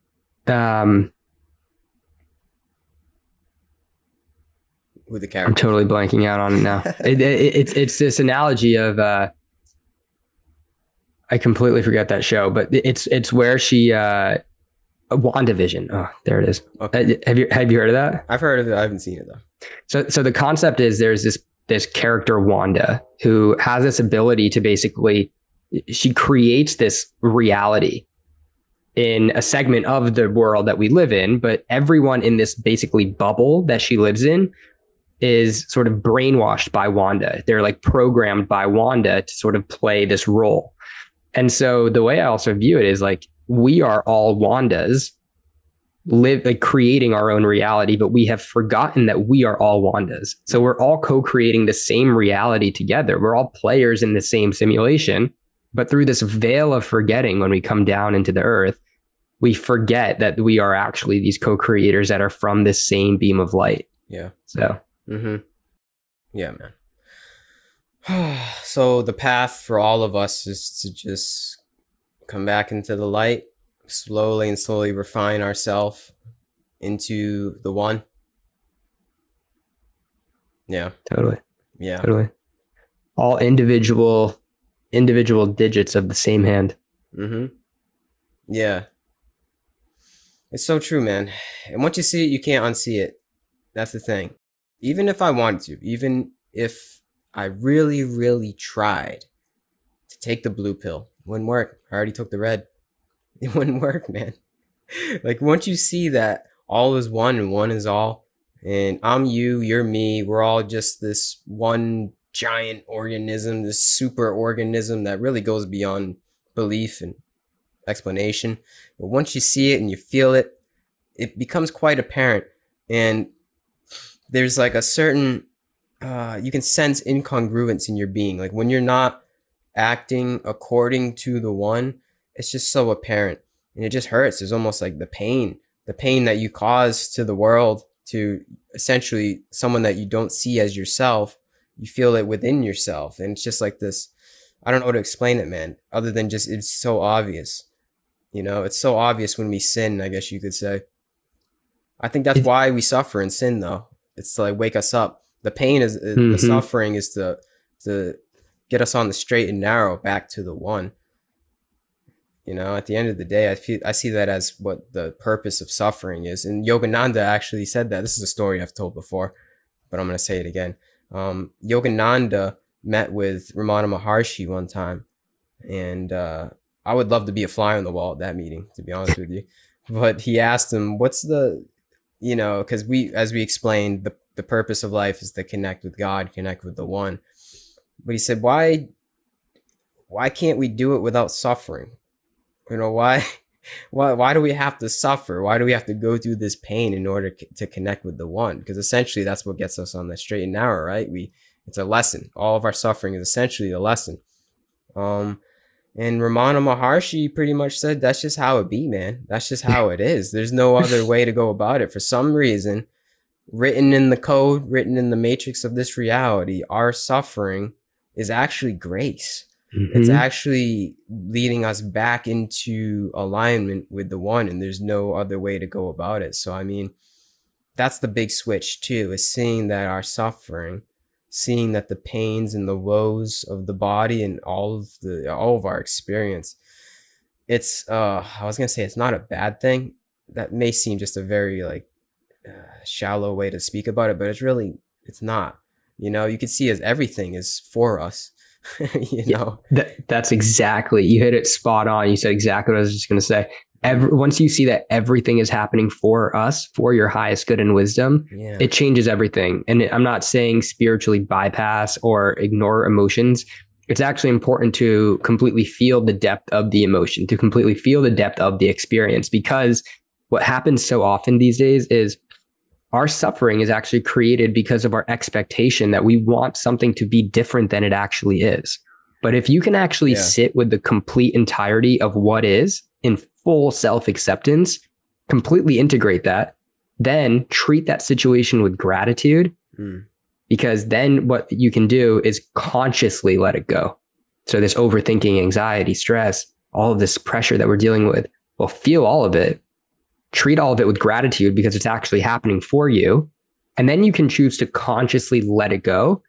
Um, with the character, I'm totally blanking out on it now. it, it, it's it's this analogy of uh, I completely forget that show, but it's it's where she uh, WandaVision. Oh, there it is. Okay. Uh, have you have you heard of that? I've heard of it. I haven't seen it though. So so the concept is there's this this character Wanda who has this ability to basically she creates this reality in a segment of the world that we live in, but everyone in this basically bubble that she lives in is sort of brainwashed by Wanda. They're like programmed by Wanda to sort of play this role. And so the way I also view it is like we are all Wandas live like creating our own reality, but we have forgotten that we are all Wandas. So we're all co-creating the same reality together. We're all players in the same simulation. But through this veil of forgetting, when we come down into the earth, we forget that we are actually these co-creators that are from this same beam of light. Yeah. So Mm-hmm. Yeah, man. so the path for all of us is to just come back into the light, slowly and slowly refine ourselves into the one. Yeah. totally. Yeah. Totally. All individual individual digits of the same hand. Mm-hmm. Yeah. It's so true, man. And once you see it, you can't unsee it. That's the thing. Even if I wanted to, even if I really, really tried to take the blue pill, wouldn't work. I already took the red. It wouldn't work, man. like once you see that all is one and one is all, and I'm you, you're me, we're all just this one giant organism, this super organism that really goes beyond belief and explanation. But once you see it and you feel it, it becomes quite apparent. And there's like a certain, uh, you can sense incongruence in your being. Like when you're not acting according to the one, it's just so apparent. And it just hurts. It's almost like the pain, the pain that you cause to the world, to essentially someone that you don't see as yourself. You feel it within yourself. And it's just like this. I don't know how to explain it, man, other than just it's so obvious. You know, it's so obvious when we sin, I guess you could say. I think that's why we suffer and sin, though. It's to like wake us up. The pain is the Mhm. suffering is to to get us on the straight and narrow back to the one. You know, at the end of the day, I feel I see that as what the purpose of suffering is. And Yogananda actually said that. This is a story I've told before, but I'm gonna say it again. Um, Yogananda met with Ramana Maharshi one time, and uh, I would love to be a fly on the wall at that meeting, to be honest with you. But he asked him, "What's the, you know, because we, as we explained, the the purpose of life is to connect with God, connect with the One." But he said, "Why, why can't we do it without suffering? You know, why?" Why, why do we have to suffer? Why do we have to go through this pain in order to connect with the one? Because essentially that's what gets us on the straight and narrow, right? We it's a lesson. All of our suffering is essentially a lesson. Um, and Ramana Maharshi pretty much said that's just how it be, man. That's just how it is. There's no other way to go about it. For some reason, written in the code, written in the matrix of this reality, our suffering is actually grace. It's Mhm. actually leading us back into alignment with the one, and there's no other way to go about it. So, I mean, that's the big switch too, is seeing that our suffering, seeing that the pains and the woes of the body and all of the all of our experience, it's uh, I was gonna say it's not a bad thing. That may seem just a very like uh, shallow way to speak about it, but it's really it's not. You know, you can see as everything is for us. you Yeah. know, That, that's exactly you hit it spot on. You said exactly what I was just going to say. Every, once you see that everything is happening for us, for your highest good and wisdom, yeah, it changes everything. And I'm not saying spiritually bypass or ignore emotions. It's actually important to completely feel the depth of the emotion, to completely feel the depth of the experience. Because what happens so often these days is our suffering is actually created because of our expectation that we want something to be different than it actually is. But if you can actually Yeah. sit with the complete entirety of what is in full self acceptance, completely integrate that, then treat that situation with gratitude Mm. because then what you can do is consciously let it go. So this overthinking, anxiety, stress, all of this pressure that we're dealing with, well, feel all of it, treat all of it with gratitude because it's actually happening for you. And then you can choose to consciously let it go.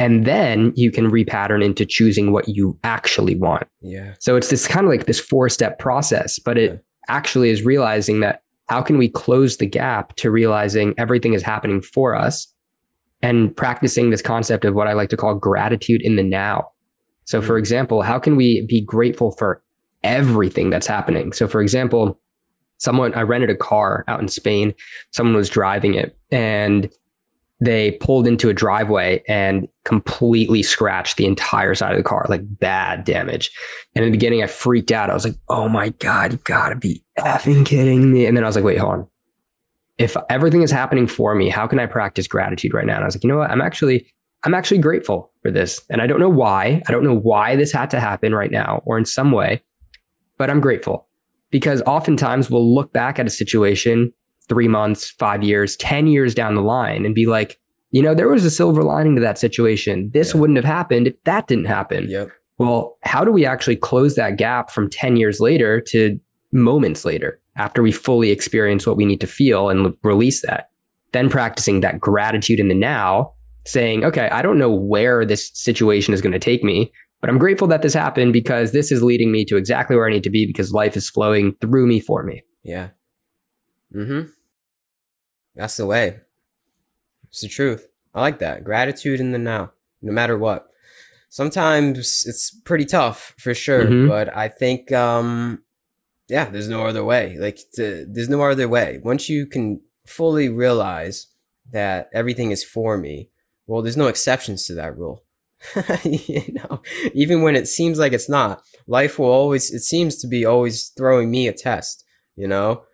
And then you can repattern into choosing what you actually want. yeah, So it's this kind of like this four step process, but it Yeah. actually is realizing that how can we close the gap to realizing everything is happening for us and practicing this concept of what I like to call gratitude in the now. So, for Mm. example, how can we be grateful for everything that's happening? So, for example, someone, I rented a car out in Spain, someone was driving it and they pulled into a driveway and completely scratched the entire side of the car, like bad damage. And in the beginning, I freaked out. I was like, oh my God, you gotta be effing kidding me. And then I was like, wait, hold on. If everything is happening for me, how can I practice gratitude right now? And I was like, you know what? I'm actually, I'm actually grateful for this. And I don't know why. I don't know why this had to happen right now or in some way, but I'm grateful because oftentimes we'll look back at a situation three months, five years, 10 years down the line and be like, you know, there was a silver lining to that situation. This yeah. wouldn't have happened if that didn't happen. Yep. Well, how do we actually close that gap from 10 years later to moments later after we fully experience what we need to feel and release that? Then practicing that gratitude in the now, saying, okay, I don't know where this situation is going to take me, but I'm grateful that this happened because this is leading me to exactly where I need to be because life is flowing through me for me. Yeah. Mm-hmm. That's the way. It's the truth. I like that. Gratitude in the now, no matter what. Sometimes it's pretty tough for sure, mm-hmm. but I think, um, yeah, there's no other way. Like, to, there's no other way. Once you can fully realize that everything is for me, well, there's no exceptions to that rule. you know, even when it seems like it's not, life will always, it seems to be always throwing me a test, you know?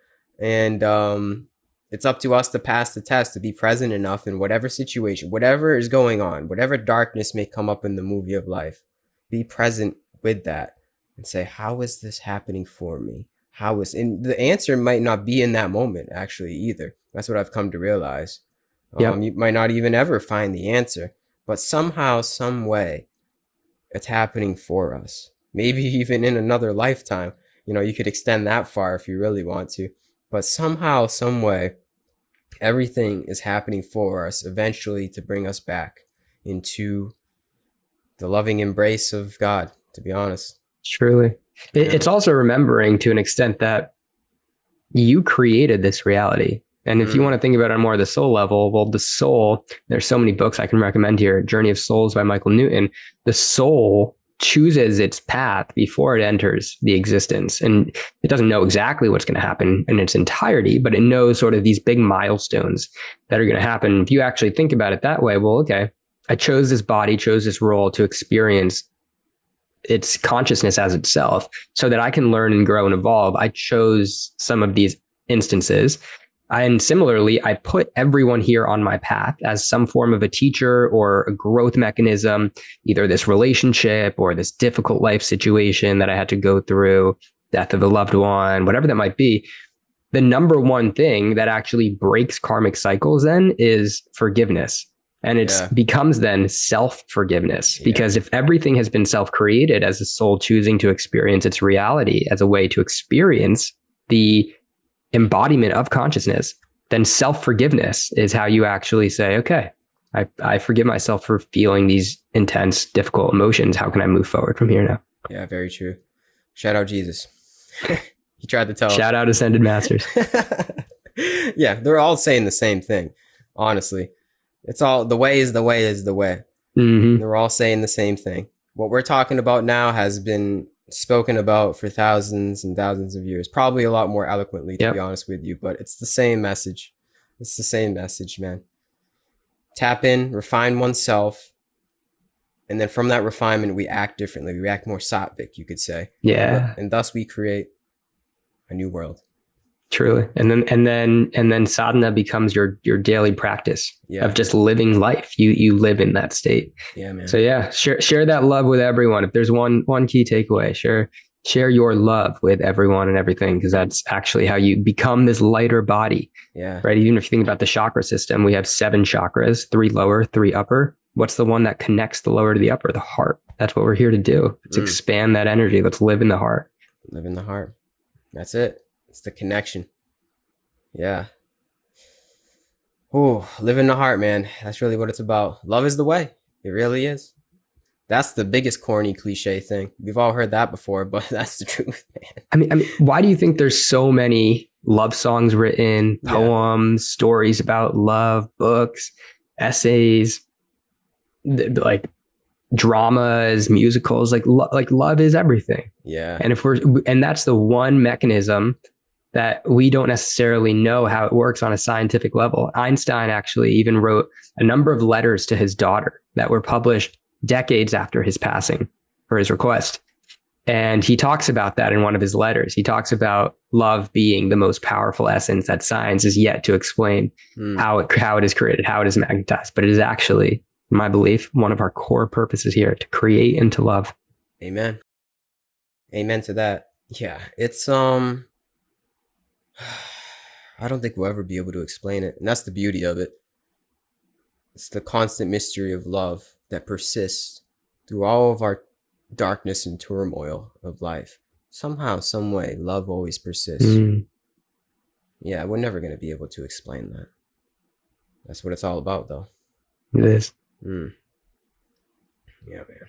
And, um, it's up to us to pass the test, to be present enough in whatever situation, whatever is going on, whatever darkness may come up in the movie of life. Be present with that and say, How is this happening for me? How is, and the answer might not be in that moment, actually, either. That's what I've come to realize. Yep. Um, you might not even ever find the answer, but somehow, some way, it's happening for us. Maybe even in another lifetime. You know, you could extend that far if you really want to but somehow, some way, everything is happening for us eventually to bring us back into the loving embrace of God, to be honest. Truly. It, it's also remembering to an extent that you created this reality. And if mm. you want to think about it on more of the soul level, well, the soul, there's so many books I can recommend here. Journey of Souls by Michael Newton. The soul chooses its path before it enters the existence. And it doesn't know exactly what's going to happen in its entirety, but it knows sort of these big milestones that are going to happen. If you actually think about it that way, well, okay, I chose this body, chose this role to experience its consciousness as itself so that I can learn and grow and evolve. I chose some of these instances and similarly, I put everyone here on my path as some form of a teacher or a growth mechanism, either this relationship or this difficult life situation that I had to go through, death of a loved one, whatever that might be. The number one thing that actually breaks karmic cycles then is forgiveness. And it yeah. becomes then self forgiveness. Yeah. Because if everything has been self created as a soul choosing to experience its reality as a way to experience the embodiment of consciousness, then self forgiveness is how you actually say, okay, I, I forgive myself for feeling these intense, difficult emotions. How can I move forward from here now? Yeah, very true. Shout out Jesus. he tried to tell Shout us. out Ascended Masters. yeah, they're all saying the same thing, honestly. It's all the way is the way is the way. Mm-hmm. They're all saying the same thing. What we're talking about now has been spoken about for thousands and thousands of years, probably a lot more eloquently, to yep. be honest with you, but it's the same message. It's the same message, man. Tap in, refine oneself, and then from that refinement, we act differently. We act more sattvic, you could say. Yeah. And thus we create a new world. Truly. And then and then and then sadhana becomes your your daily practice yeah. of just living life. You you live in that state. Yeah, man. So yeah, share share that love with everyone. If there's one one key takeaway, share share your love with everyone and everything because that's actually how you become this lighter body. Yeah. Right. Even if you think about the chakra system, we have seven chakras, three lower, three upper. What's the one that connects the lower to the upper? The heart. That's what we're here to do. Let's mm. expand that energy. Let's live in the heart. Live in the heart. That's it. It's the connection. Yeah. Oh, live in the heart, man. That's really what it's about. Love is the way. It really is. That's the biggest corny cliche thing. We've all heard that before, but that's the truth, man. I mean, I mean, why do you think there's so many love songs written, poems, yeah. stories about love, books, essays, like dramas, musicals? Like, lo- like love is everything. Yeah. And if we're, and that's the one mechanism that we don't necessarily know how it works on a scientific level. Einstein actually even wrote a number of letters to his daughter that were published decades after his passing for his request. And he talks about that in one of his letters. He talks about love being the most powerful essence that science is yet to explain Mm. how it how it is created, how it is magnetized. But it is actually, in my belief, one of our core purposes here to create and to love. Amen. Amen to that. Yeah, it's um I don't think we'll ever be able to explain it. And that's the beauty of it. It's the constant mystery of love that persists through all of our darkness and turmoil of life. Somehow, some way, love always persists. Mm, Yeah, we're never going to be able to explain that. That's what it's all about, though. it is. Mm. Yeah, man.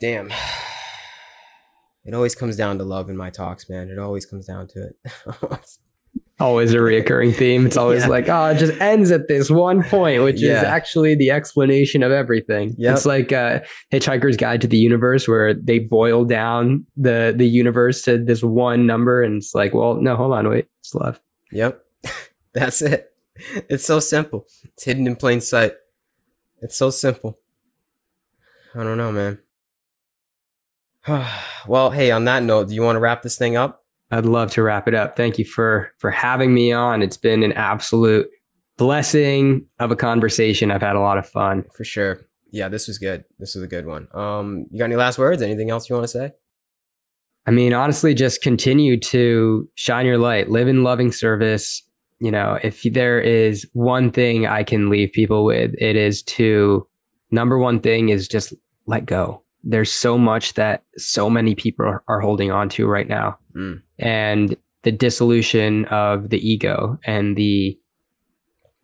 Damn. It always comes down to love in my talks, man. It always comes down to it. Always a reoccurring theme. It's always Yeah. like, oh, it just ends at this one point, which is actually the explanation of everything. Yep. It's like uh, Hitchhiker's Guide to the Universe, where they boil down the the universe to this one number, and it's like, well, no, hold on, wait, it's love. yep. That's it. It's so simple. It's hidden in plain sight. It's so simple. I don't know, man. well, hey, on that note, do you want to wrap this thing up? I'd love to wrap it up. Thank you for for having me on. It's been an absolute blessing of a conversation. I've had a lot of fun. For sure. Yeah, this was good. This was a good one. Um, you got any last words? Anything else you want to say? I mean, honestly, just continue to shine your light, live in loving service. You know, if there is one thing I can leave people with, it is to number one thing is just let go. There's so much that so many people are, are holding on to right now. Mm. And the dissolution of the ego and the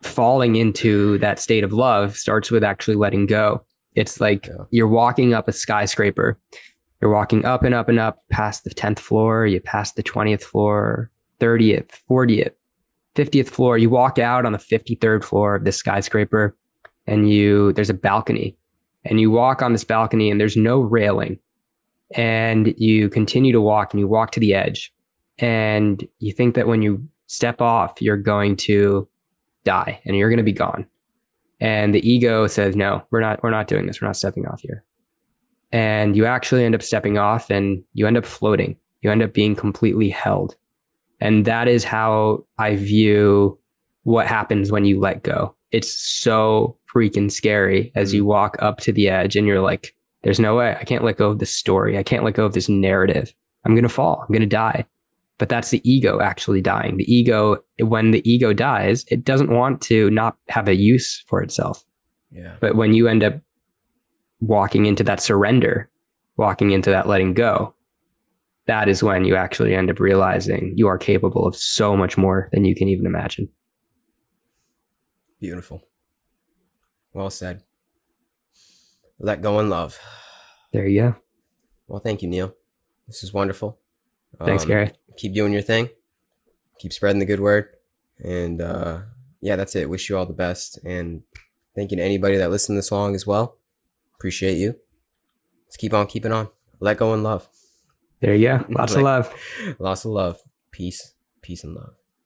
falling into that state of love starts with actually letting go. It's like Yeah. you're walking up a skyscraper. You're walking up and up and up past the 10th floor, you pass the 20th floor, 30th, 40th, 50th floor. You walk out on the 53rd floor of this skyscraper and you there's a balcony. And you walk on this balcony and there's no railing. And you continue to walk and you walk to the edge. And you think that when you step off, you're going to die and you're going to be gone. And the ego says, no, we're not, we're not doing this. We're not stepping off here. And you actually end up stepping off and you end up floating. You end up being completely held. And that is how I view what happens when you let go. It's so freaking scary as you mm. walk up to the edge and you're like, there's no way. I can't let go of this story. I can't let go of this narrative. I'm going to fall. I'm going to die. But that's the ego actually dying. The ego, when the ego dies, it doesn't want to not have a use for itself. Yeah. But when you end up walking into that surrender, walking into that letting go, that is when you actually end up realizing you are capable of so much more than you can even imagine. Beautiful. Well said. Let go and love. There you go. Well, thank you, Neal. This is wonderful. Thanks, Um, Gary. Keep doing your thing. Keep spreading the good word. And uh, yeah, that's it. Wish you all the best. And thank you to anybody that listened to this long as well. Appreciate you. Let's keep on keeping on. Let go and love. There you go. Lots of love. Lots of love. Peace. Peace and love.